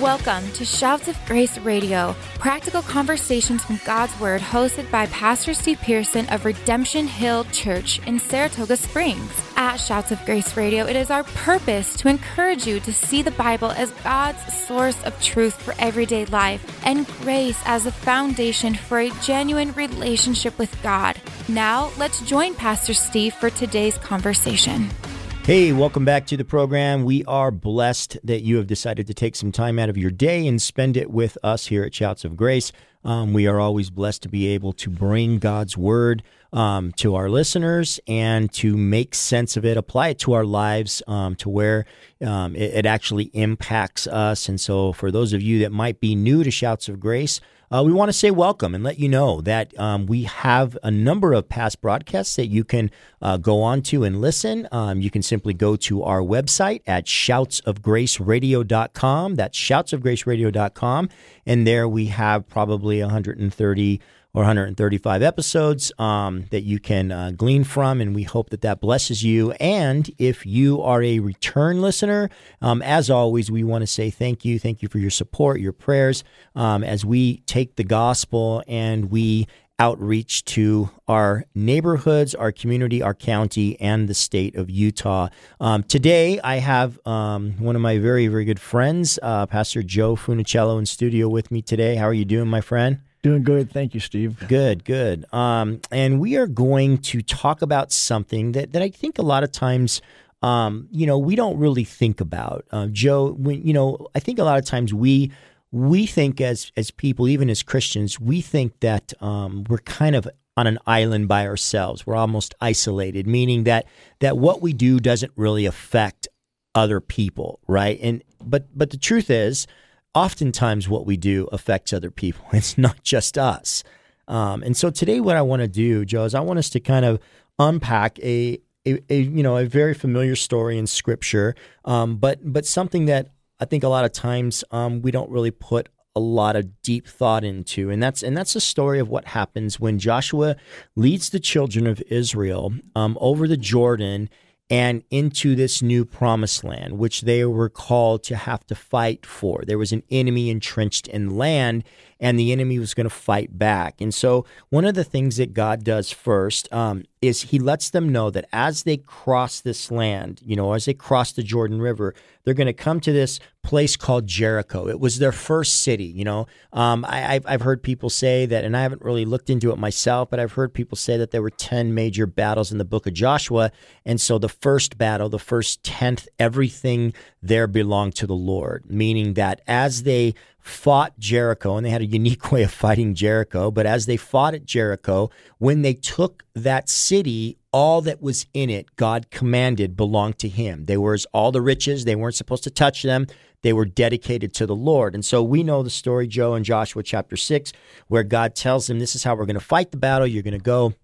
Welcome to Shouts of Grace Radio, practical conversations from God's Word, hosted by Pastor Steve Pearson of Redemption Hill Church in Saratoga Springs. At Shouts of Grace Radio, it is our purpose to encourage you to see the Bible as God's source of truth for everyday life and grace as the foundation for a genuine relationship with God. Now, let's join Pastor Steve for today's conversation. Hey, welcome back to the program. We are blessed that you have decided to take some time out of your day and spend it with us here at Shouts of Grace. Um, we are always blessed to be able to bring God's word um, to our listeners and to make sense of it, apply it to our lives um, to where um, it, it actually impacts us. And so, for those of you that might be new to Shouts of Grace, uh, we want to say welcome and let you know that um, we have a number of past broadcasts that you can uh, go on to and listen. Um, you can simply go to our website at shoutsofgraceradio.com. That's shoutsofgraceradio.com. And there we have probably 130 or 135 episodes um, that you can uh, glean from, and we hope that that blesses you. And if you are a return listener, um, as always, we want to say thank you. Thank you for your support, your prayers, um, as we take the gospel and we outreach to our neighborhoods, our community, our county, and the state of Utah. Um, today, I have um, one of my very, very good friends, uh, Pastor Joe Funicello, in studio with me today. How are you doing, my friend? Doing good. Thank you, Steve. Good, good. Um, and we are going to talk about something that, that I think a lot of times, um, you know, we don't really think about. Uh, Joe, when, you know, I think a lot of times we we think as as people, even as Christians, we think that um, we're kind of on an island by ourselves. We're almost isolated, meaning that that what we do doesn't really affect other people, right? And but but the truth is oftentimes what we do affects other people. It's not just us. Um, and so today, what I want to do, Joe, is I want us to kind of unpack a, a, a you know a very familiar story in Scripture, um, but but something that I think a lot of times um, we don't really put a lot of deep thought into, and that's and that's the story of what happens when Joshua leads the children of Israel um, over the Jordan and into this new promised land, which they were called to have to fight for. There was an enemy entrenched in land, and the enemy was going to fight back. And so, one of the things that God does first um, is He lets them know that as they cross this land, you know, as they cross the Jordan River, they're going to come to this place called Jericho. It was their first city. You know, um, I, have I've heard people say that, and I haven't really looked into it myself, but I've heard people say that there were ten major battles in the book of Joshua, and so the first battle, the first tenth, everything there belonged to the Lord, meaning that as they fought Jericho, and they had a unique way of fighting Jericho. But as they fought at Jericho, when they took that city, all that was in it, God commanded belonged to Him. They were all the riches; they weren't supposed to touch them. They were dedicated to the Lord. And so we know the story, Joe, in Joshua chapter six, where God tells them, "This is how we're going to fight the battle. You're going to go."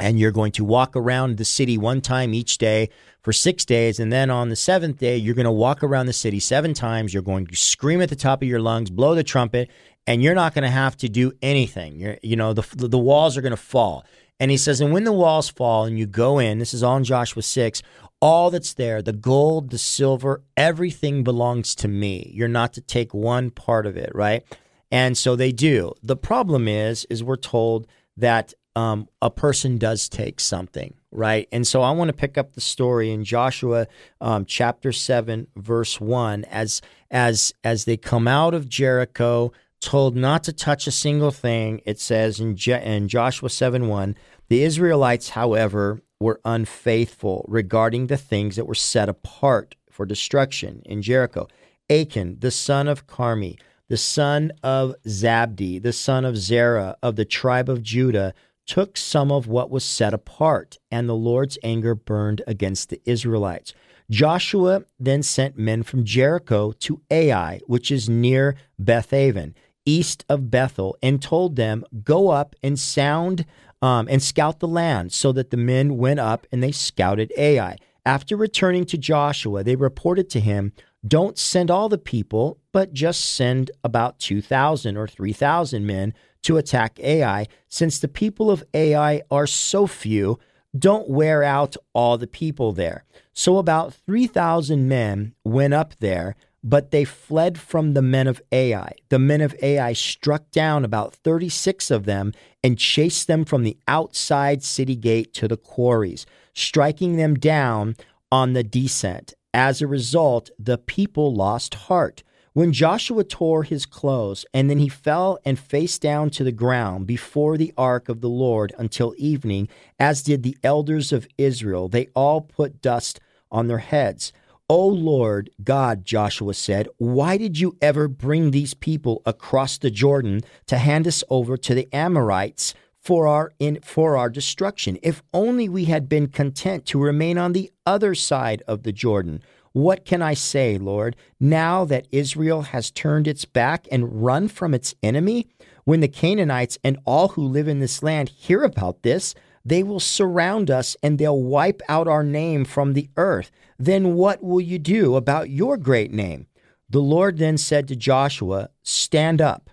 And you're going to walk around the city one time each day for six days. And then on the seventh day, you're going to walk around the city seven times. You're going to scream at the top of your lungs, blow the trumpet, and you're not going to have to do anything. You're, you know, the, the walls are going to fall. And he says, and when the walls fall and you go in, this is in Joshua 6, all that's there, the gold, the silver, everything belongs to me. You're not to take one part of it, right? And so they do. The problem is, is we're told that um, a person does take something, right? And so I want to pick up the story in Joshua um, chapter seven, verse one, as as as they come out of Jericho, told not to touch a single thing. It says in, Je- in Joshua seven one, the Israelites, however, were unfaithful regarding the things that were set apart for destruction in Jericho. Achan, the son of Carmi, the son of Zabdi, the son of Zerah of the tribe of Judah took some of what was set apart, and the Lord's anger burned against the Israelites. Joshua then sent men from Jericho to Ai, which is near Bethaven, east of Bethel, and told them, Go up and sound um, and scout the land. So that the men went up and they scouted Ai. After returning to Joshua, they reported to him, Don't send all the people, but just send about 2,000 or 3,000 men to attack Ai, since the people of Ai are so few, don't wear out all the people there. So about 3,000 men went up there, but they fled from the men of Ai. The men of Ai struck down about 36 of them and chased them from the outside city gate to the quarries, striking them down on the descent. As a result, the people lost heart. When Joshua tore his clothes, and then he fell and face down to the ground before the ark of the Lord until evening, as did the elders of Israel, they all put dust on their heads. O Lord God, Joshua said, why did you ever bring these people across the Jordan to hand us over to the Amorites for our in for our destruction? If only we had been content to remain on the other side of the Jordan. What can I say, Lord, now that Israel has turned its back and run from its enemy? When the Canaanites and all who live in this land hear about this, they will surround us and they'll wipe out our name from the earth. Then what will you do about your great name? The Lord then said to Joshua, Stand up.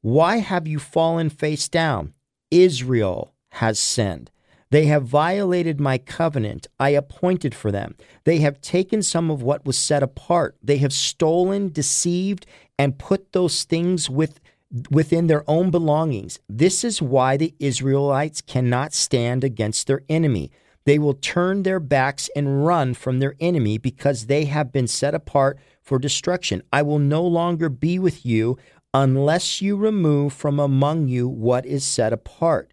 Why have you fallen face down? Israel has sinned. They have violated my covenant I appointed for them. They have taken some of what was set apart. They have stolen, deceived, and put those things with within their own belongings. This is why the Israelites cannot stand against their enemy. They will turn their backs and run from their enemy because they have been set apart for destruction. I will no longer be with you unless you remove from among you what is set apart.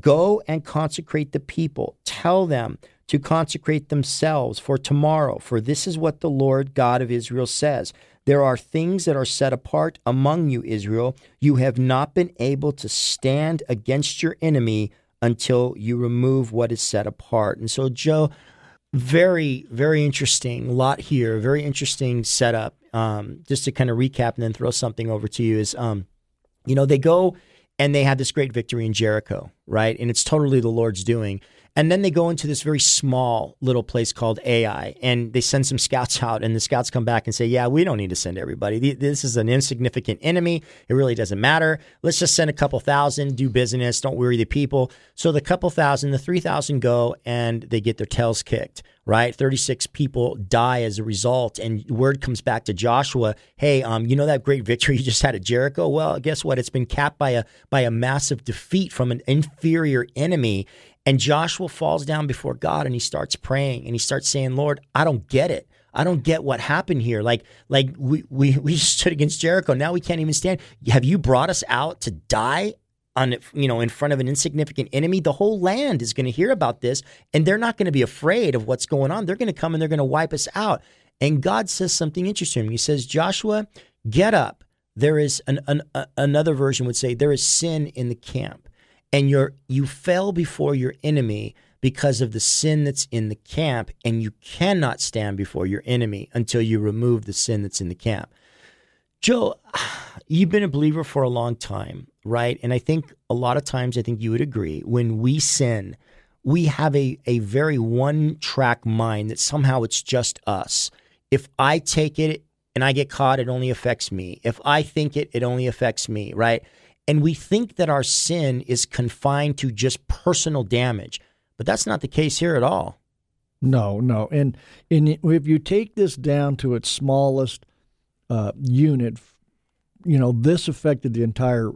Go and consecrate the people. Tell them to consecrate themselves for tomorrow, for this is what the Lord God of Israel says. There are things that are set apart among you, Israel. You have not been able to stand against your enemy until you remove what is set apart. And so, Joe, very, very interesting. Lot here. Very interesting setup. Um, just to kind of recap and then throw something over to you is, um, you know, they go and they had this great victory in Jericho, right? And it's totally the Lord's doing. And then they go into this very small little place called Ai, and they send some scouts out, and the scouts come back and say, "Yeah, we don't need to send everybody. This is an insignificant enemy. It really doesn't matter. Let's just send a couple thousand, do business, don't worry the people." So the couple thousand, the three thousand go, and they get their tails kicked. Right, thirty-six people die as a result, and word comes back to Joshua, "Hey, um, you know that great victory you just had at Jericho? Well, guess what? It's been capped by a by a massive defeat from an inferior enemy." And Joshua falls down before God and he starts praying and he starts saying, Lord, I don't get it. I don't get what happened here. Like, like we, we, we stood against Jericho. Now we can't even stand. Have you brought us out to die on, you know, in front of an insignificant enemy? The whole land is going to hear about this and they're not going to be afraid of what's going on. They're going to come and they're going to wipe us out. And God says something interesting. He says, Joshua, get up. There is an, an another version would say there is sin in the camp and you're you fell before your enemy because of the sin that's in the camp and you cannot stand before your enemy until you remove the sin that's in the camp. Joe you've been a believer for a long time right? And i think a lot of times i think you would agree when we sin we have a, a very one track mind that somehow it's just us. If i take it and i get caught it only affects me. If i think it it only affects me right and we think that our sin is confined to just personal damage, but that's not the case here at all. No, no. And, and if you take this down to its smallest uh, unit, you know, this affected the entire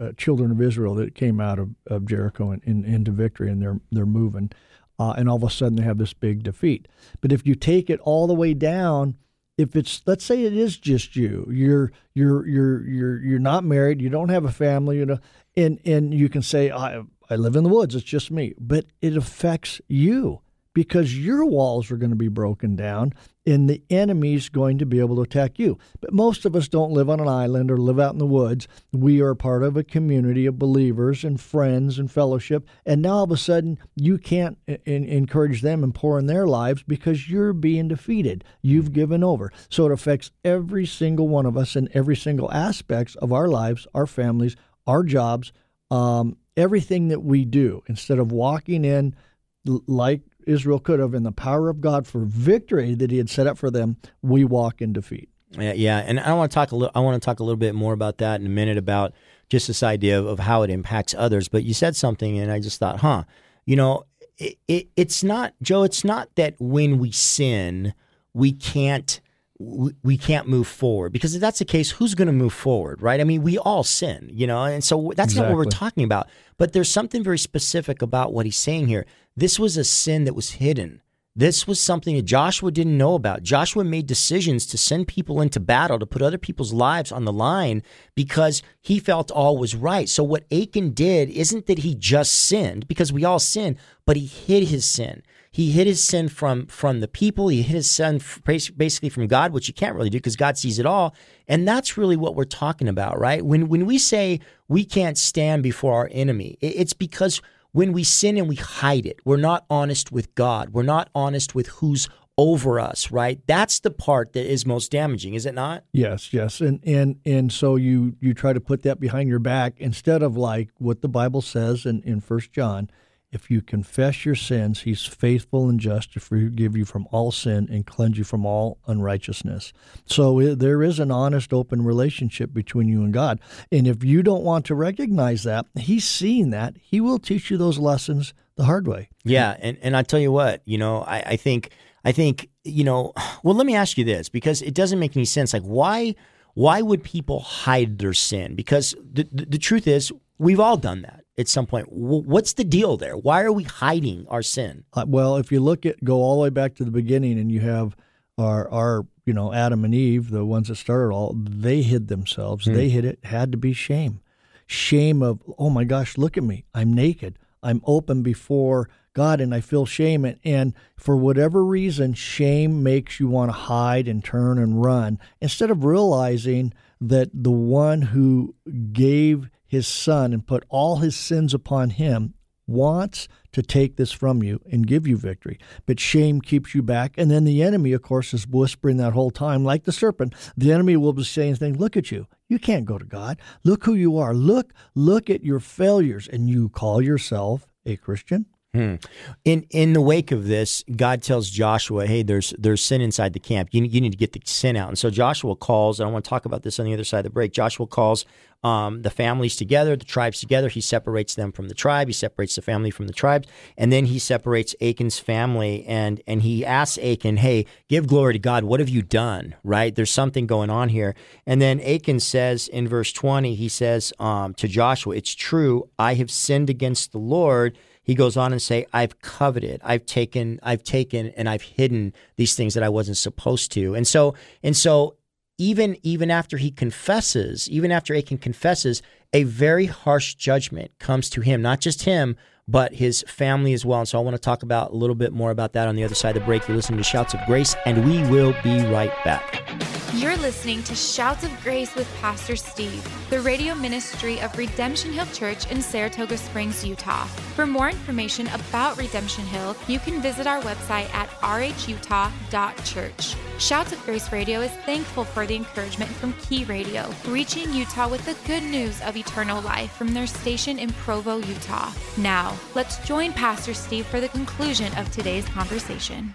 uh, children of Israel that came out of, of Jericho and, and into victory, and they're they're moving, uh, and all of a sudden they have this big defeat. But if you take it all the way down if it's let's say it is just you you're you're you're you're you're not married you don't have a family you know and and you can say i i live in the woods it's just me but it affects you because your walls are going to be broken down and the enemy's going to be able to attack you. But most of us don't live on an island or live out in the woods. We are part of a community of believers and friends and fellowship. And now all of a sudden, you can't in- encourage them and pour in their lives because you're being defeated. You've given over. So it affects every single one of us in every single aspects of our lives, our families, our jobs, um, everything that we do. Instead of walking in like Israel could have in the power of God for victory that He had set up for them, we walk in defeat. Yeah, yeah. and I want to talk a little. I want to talk a little bit more about that in a minute about just this idea of, of how it impacts others. But you said something, and I just thought, huh, you know, it, it, it's not Joe. It's not that when we sin, we can't we, can't move forward because if that's the case, who's going to move forward, right? I mean, we all sin, you know, and so that's exactly. not what we're talking about. But there's something very specific about what he's saying here. This was a sin that was hidden. This was something that Joshua didn't know about. Joshua made decisions to send people into battle to put other people's lives on the line because he felt all was right. So, what Achan did isn't that he just sinned, because we all sin, but he hid his sin. He hid his sin from, from the people. He hid his sin basically from God, which you can't really do because God sees it all. And that's really what we're talking about, right? When, when we say we can't stand before our enemy, it's because when we sin and we hide it, we're not honest with God. We're not honest with who's over us, right? That's the part that is most damaging, is it not? Yes, yes. And and and so you you try to put that behind your back instead of like what the Bible says in in 1 John, if you confess your sins, he's faithful and just to forgive you from all sin and cleanse you from all unrighteousness. So there is an honest, open relationship between you and God. And if you don't want to recognize that, he's seeing that. He will teach you those lessons the hard way. Yeah. And, and I tell you what, you know, I, I think, I think, you know, well, let me ask you this because it doesn't make any sense. Like, why? Why would people hide their sin? Because the, the, the truth is, we've all done that at some point. What's the deal there? Why are we hiding our sin? Uh, well, if you look at go all the way back to the beginning, and you have our our you know Adam and Eve, the ones that started all, they hid themselves. Hmm. They hid it. Had to be shame, shame of oh my gosh, look at me, I'm naked, I'm open before God, and I feel shame. And, and for whatever reason, shame makes you want to hide and turn and run instead of realizing that the one who gave his son and put all his sins upon him wants to take this from you and give you victory. But shame keeps you back. And then the enemy, of course, is whispering that whole time, like the serpent. The enemy will be saying things, look at you. You can't go to God. Look who you are. Look, look at your failures. And you call yourself a Christian? Hmm. In in the wake of this, God tells Joshua, "Hey, there's there's sin inside the camp. You, you need to get the sin out." And so Joshua calls. And I want to talk about this on the other side of the break. Joshua calls um, the families together, the tribes together. He separates them from the tribe. He separates the family from the tribes, and then he separates Achan's family. and And he asks Achan, "Hey, give glory to God. What have you done? Right? There's something going on here." And then Achan says in verse twenty, he says um, to Joshua, "It's true. I have sinned against the Lord." He goes on and say, I've coveted, I've taken, I've taken and I've hidden these things that I wasn't supposed to. And so, and so even even after he confesses, even after Achan confesses, a very harsh judgment comes to him, not just him, but his family as well. And so I want to talk about a little bit more about that on the other side of the break. You're listening to Shouts of Grace, and we will be right back. You're listening to Shouts of Grace with Pastor Steve, the radio ministry of Redemption Hill Church in Saratoga Springs, Utah. For more information about Redemption Hill, you can visit our website at rhutah.church. Shouts of Grace Radio is thankful for the encouragement from Key Radio, reaching Utah with the good news of eternal life from their station in Provo, Utah. Now, let's join Pastor Steve for the conclusion of today's conversation.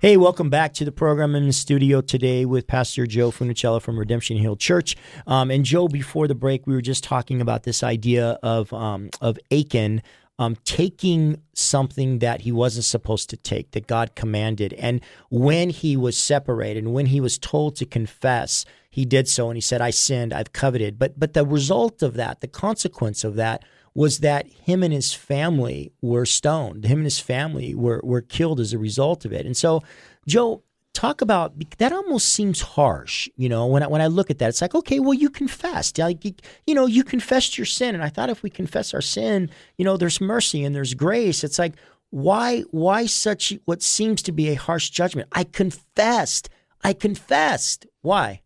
Hey, welcome back to the program in the studio today with Pastor Joe Funicello from Redemption Hill Church. Um, and Joe, before the break, we were just talking about this idea of um, of Achan um, taking something that he wasn't supposed to take, that God commanded. And when he was separated, and when he was told to confess, he did so, and he said, "I sinned, I've coveted." But but the result of that, the consequence of that was that him and his family were stoned. Him and his family were were killed as a result of it. And so, Joe, talk about that. Almost seems harsh, you know. When I, when I look at that, it's like, okay, well, you confessed, like you know, you confessed your sin, and I thought if we confess our sin, you know, there's mercy and there's grace. It's like, why why such what seems to be a harsh judgment? I confessed. I confessed. Why?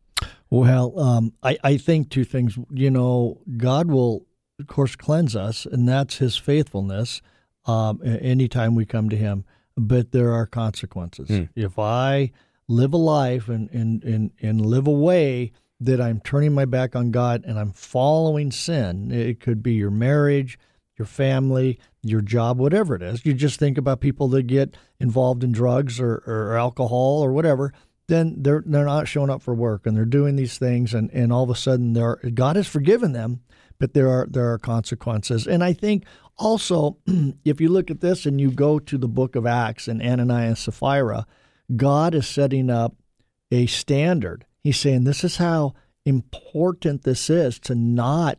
Well, um, I, I think two things. You know, God will of course, cleanse us, and that's His faithfulness um, anytime we come to Him. But there are consequences. Mm. If I live a life and, and, and, and live a way that I'm turning my back on God and I'm following sin, it could be your marriage, your family, your job, whatever it is. You just think about people that get involved in drugs or, or alcohol or whatever. Then they're they're not showing up for work and they're doing these things and, and all of a sudden they're God has forgiven them, but there are there are consequences. And I think also, if you look at this and you go to the book of Acts and Ananias and Sapphira, God is setting up a standard. He's saying this is how important this is to not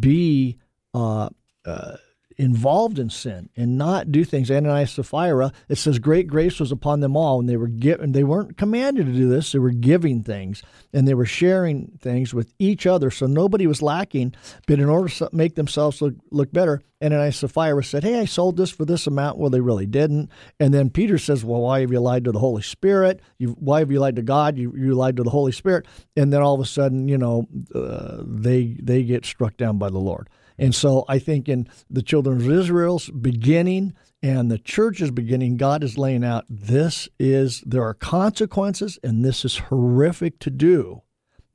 be uh, uh, involved in sin and not do things. Ananias Sapphira, it says great grace was upon them all, and they were given. They weren't commanded to do this; they were giving things, and they were sharing things with each other. So nobody was lacking. But in order to make themselves look look better, Ananias Sapphira said, "Hey, I sold this for this amount." Well, they really didn't. And then Peter says, "Well, why have you lied to the Holy Spirit? You, why have you lied to God? You, you lied to the Holy Spirit." And then all of a sudden, you know, uh, they they get struck down by the Lord. And so I think in the children of Israel's beginning and the church's beginning, God is laying out this is there are consequences and this is horrific to do.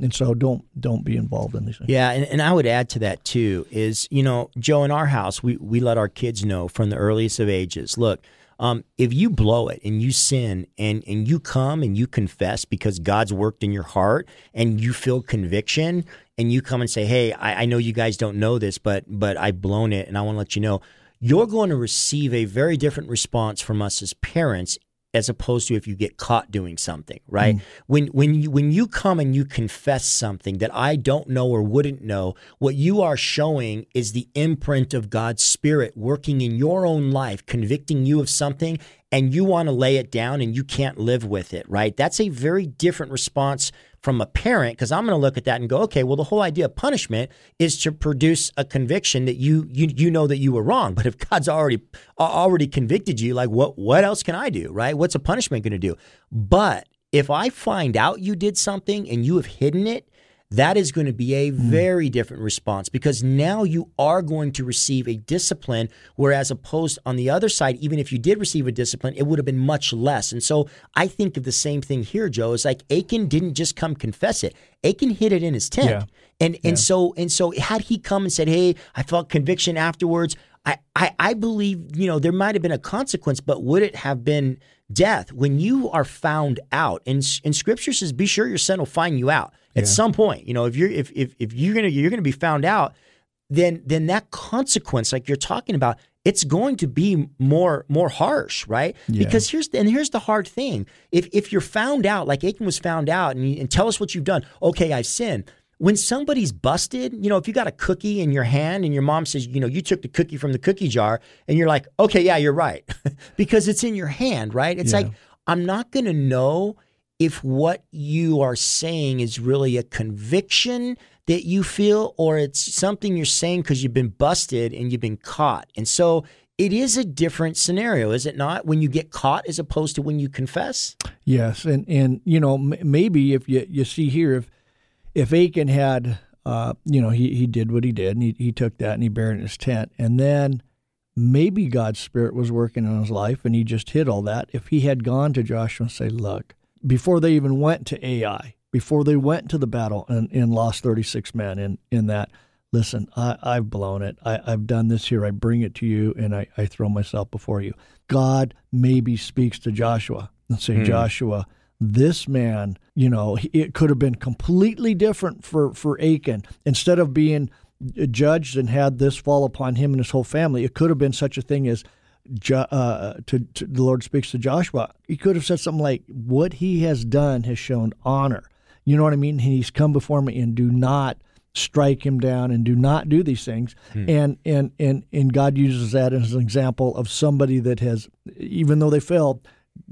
And so don't don't be involved in these things. Yeah, and, and I would add to that too is, you know, Joe, in our house, we, we let our kids know from the earliest of ages, look, um, if you blow it and you sin and, and you come and you confess because God's worked in your heart and you feel conviction and you come and say, Hey, I, I know you guys don't know this, but but I've blown it and I want to let you know, you're going to receive a very different response from us as parents as opposed to if you get caught doing something, right? Mm. When when you when you come and you confess something that I don't know or wouldn't know, what you are showing is the imprint of God's spirit working in your own life, convicting you of something and you want to lay it down and you can't live with it, right? That's a very different response from a parent because I'm going to look at that and go, okay, well, the whole idea of punishment is to produce a conviction that you you you know that you were wrong. But if God's already already convicted you, like what what else can I do, right? What's a punishment going to do? But if I find out you did something and you have hidden it, that is going to be a hmm. very different response because now you are going to receive a discipline, whereas opposed on the other side, even if you did receive a discipline, it would have been much less. And so I think of the same thing here, Joe. Is like Achan didn't just come confess it. Achan hid it in his tent. Yeah. And and yeah. so and so had he come and said, Hey, I felt conviction afterwards, I, I, I believe, you know, there might have been a consequence, but would it have been death when you are found out? And, and scripture says, be sure your son will find you out at yeah. some point. You know, if you're if, if if you're gonna you're gonna be found out, then then that consequence, like you're talking about, it's going to be more more harsh, right? Yeah. Because here's the, and here's the hard thing: if if you're found out, like Achan was found out, and, you, and tell us what you've done. Okay, I've sinned. When somebody's busted, you know, if you got a cookie in your hand and your mom says, you know, you took the cookie from the cookie jar, and you're like, okay, yeah, you're right, because it's in your hand, right? It's yeah. like I'm not going to know if what you are saying is really a conviction that you feel or it's something you're saying because you've been busted and you've been caught. And so it is a different scenario, is it not? When you get caught as opposed to when you confess. Yes, and and you know m- maybe if you you see here if if Achan had uh, you know he he did what he did and he he took that and he buried it in his tent and then maybe God's spirit was working in his life and he just hid all that. If he had gone to Joshua and say, "Look, before they even went to Ai, before they went to the battle and, and lost 36 men in, in that, listen, I, I've blown it. I, have done this here. I bring it to you and I, I throw myself before you. God maybe speaks to Joshua and say, hmm. Joshua, this man, you know, it could have been completely different for, for Achan. Instead of being judged and had this fall upon him and his whole family, it could have been such a thing as uh, to, to, the Lord speaks to Joshua, he could have said something like, "What he has done has shown honor." You know what I mean? He's come before me, and do not strike him down, and do not do these things. Hmm. And and and and God uses that as an example of somebody that has, even though they failed,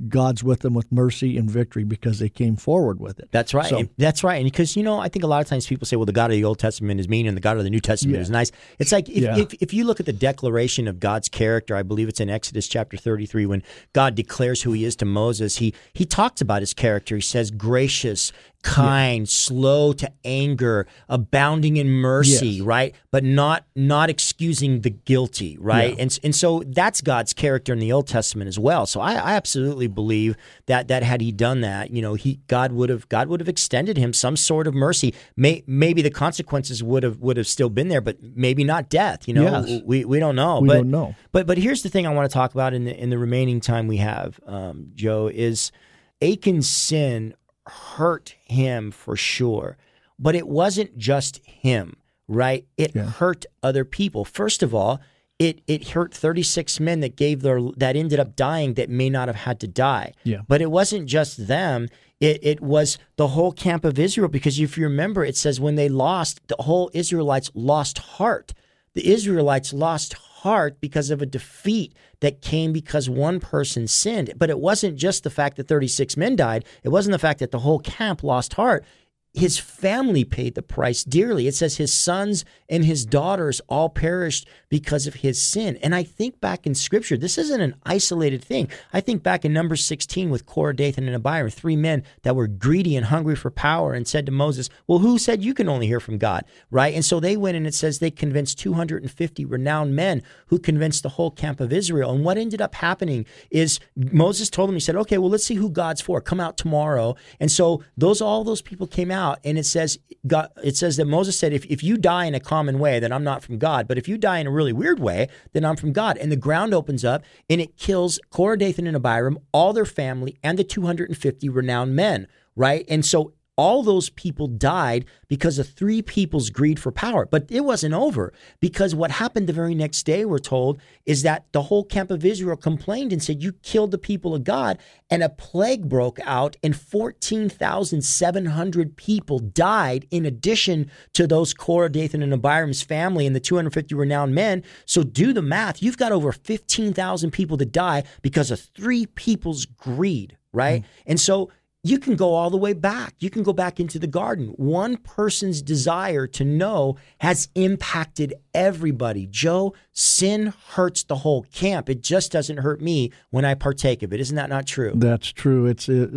God's with them with mercy and victory because they came forward with it. That's right. So, that's right. And because you know, I think a lot of times people say, "Well, the God of the Old Testament is mean, and the God of the New Testament yeah. is nice." It's like if, yeah. if, if you look at the declaration of God's character, I believe it's in Exodus chapter thirty-three when God declares who He is to Moses. He he talks about His character. He says, "Gracious, kind, yeah. slow to anger, abounding in mercy, yes. right? But not not excusing the guilty, right? Yeah. And and so that's God's character in the Old Testament as well. So I, I, absolutely believe that that had he done that, you know, he God would have God would have extended him some sort of mercy. May, maybe the consequences would have would have still been there, but maybe not death. You know, yes. we we don't know. We but, don't know. But but here's the thing I want to talk about in the in the remaining time we have, um, Joe is. Achan's sin hurt him for sure. But it wasn't just him, right? It yeah. hurt other people. First of all, it it hurt 36 men that gave their that ended up dying that may not have had to die. Yeah. But it wasn't just them. It, it was the whole camp of Israel because if you remember, it says when they lost, the whole Israelites lost heart. The Israelites lost heart because of a defeat that came because one person sinned. But it wasn't just the fact that 36 men died. It wasn't the fact that the whole camp lost heart his family paid the price dearly. It says his sons and his daughters all perished because of his sin. And I think back in scripture, this isn't an isolated thing. I think back in Numbers 16 with Korah, Dathan, and Abiram, three men that were greedy and hungry for power and said to Moses, Well, who said you can only hear from God? Right? And so they went and it says they convinced 250 renowned men who convinced the whole camp of Israel. And what ended up happening is Moses told them, he said, Okay, well, let's see who God's for. Come out tomorrow. And so those all those people came out out, and it says God, it says that Moses said, if, if you die in a common way, then I'm not from God. But if you die in a really weird way, then I'm from God. And the ground opens up and it kills Korah, Dathan, and Abiram, all their family, and the 250 renowned men, right? And so all those people died because of three people's greed for power. But it wasn't over because what happened the very next day, we're told, is that the whole camp of Israel complained and said, You killed the people of God. And a plague broke out, and 14,700 people died in addition to those Korah, Dathan, and Abiram's family and the 250 renowned men. So do the math. You've got over 15,000 people to die because of three people's greed, right? Mm. And so you can go all the way back. You can go back into the garden. One person's desire to know has impacted everybody. Joe, sin hurts the whole camp. It just doesn't hurt me when I partake of it. Isn't that not true? That's true. It's it,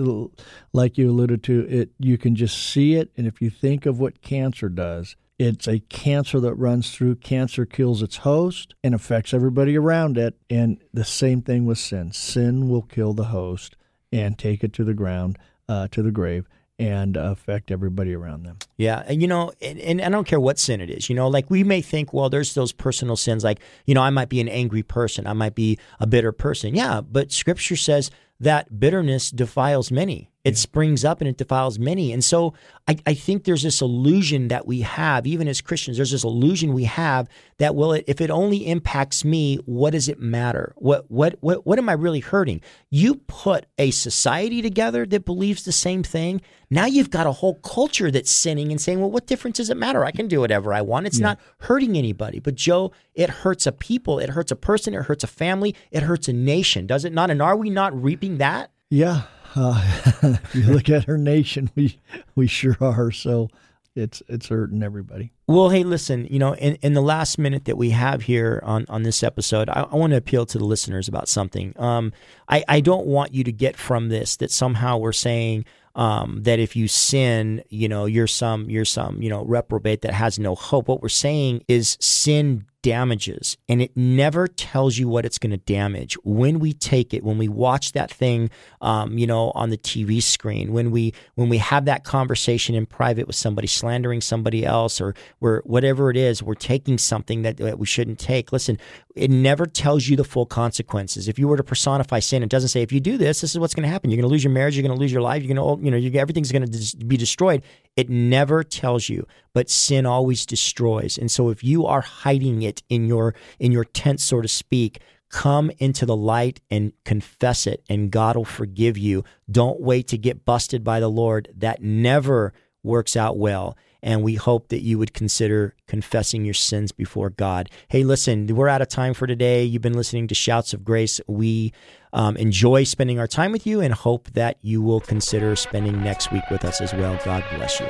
like you alluded to. It you can just see it, and if you think of what cancer does, it's a cancer that runs through. Cancer kills its host and affects everybody around it. And the same thing with sin. Sin will kill the host and take it to the ground uh, to the grave and affect everybody around them. Yeah, and you know, and, and, I don't care what sin it is. You know, like we may think, well, there's those personal sins, like you know, I might be an angry person, I might be a bitter person. Yeah, but Scripture says that bitterness defiles many. It springs up and it defiles many. And so I, I, think there's this illusion that we have, even as Christians, there's this illusion we have that well, if it only impacts me, what does it matter? What what what what am I really hurting? You put a society together that believes the same thing. Now you've got a whole culture that's sinning and saying, well, what difference does it matter? I can do whatever I want. It's yeah. not hurting anybody. But Joe, it hurts a people, it hurts a person, it hurts a family, it hurts a nation, does it not? And are we not reaping that? Yeah, uh, if you look at our nation, we we sure are. So it's it's hurting everybody. Well, hey, listen, you know, in, in the last minute that we have here on, on this episode, I, I want to appeal to the listeners about something. Um, I, I don't want you to get from this that somehow we're saying um, that if you sin, you know, you're some you're some you know reprobate that has no hope. What we're saying is sin damages and it never tells you what it's going to damage. When we take it when we watch that thing um, you know on the tv screen when we when we have that conversation in private with somebody slandering somebody else or we're whatever it is we're taking something that, that we shouldn't take listen it never tells you the full consequences. If you were to personify sin it doesn't say if you do this this is what's going to happen. You're going to lose your marriage you're going to lose your life you're going to you know everything's going to be destroyed it never tells you, but sin always destroys. And so if you are hiding it in your in your tent so to speak, come into the light and confess it and God will forgive you. Don't wait to get busted by the Lord. That never works out well. And we hope that you would consider confessing your sins before God. Hey, listen, we're out of time for today. You've been listening to Shouts of Grace. We um, enjoy spending our time with you and hope that you will consider spending next week with us as well. God bless you.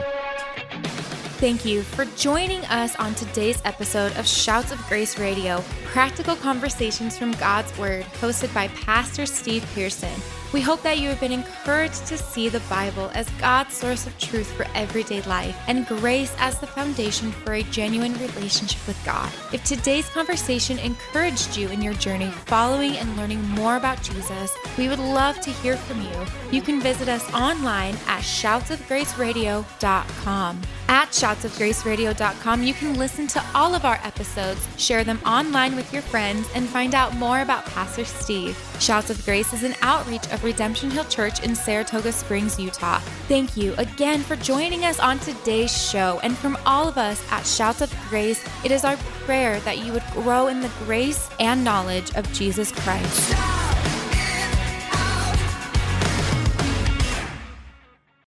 Thank you for joining us on today's episode of Shouts of Grace Radio, practical conversations from God's Word, hosted by Pastor Steve Pearson. We hope that you have been encouraged to see the Bible as God's source of truth for everyday life and grace as the foundation for a genuine relationship with God. If today's conversation encouraged you in your journey following and learning more about Jesus, we would love to hear from you. You can visit us online at shoutsofgraceradio.com. At shoutsofgraceradio.com, you can listen to all of our episodes, share them online with your friends, and find out more about Pastor Steve. Shouts of Grace is an outreach of Redemption Hill Church in Saratoga Springs, Utah. Thank you again for joining us on today's show. And from all of us at Shouts of Grace, it is our prayer that you would grow in the grace and knowledge of Jesus Christ.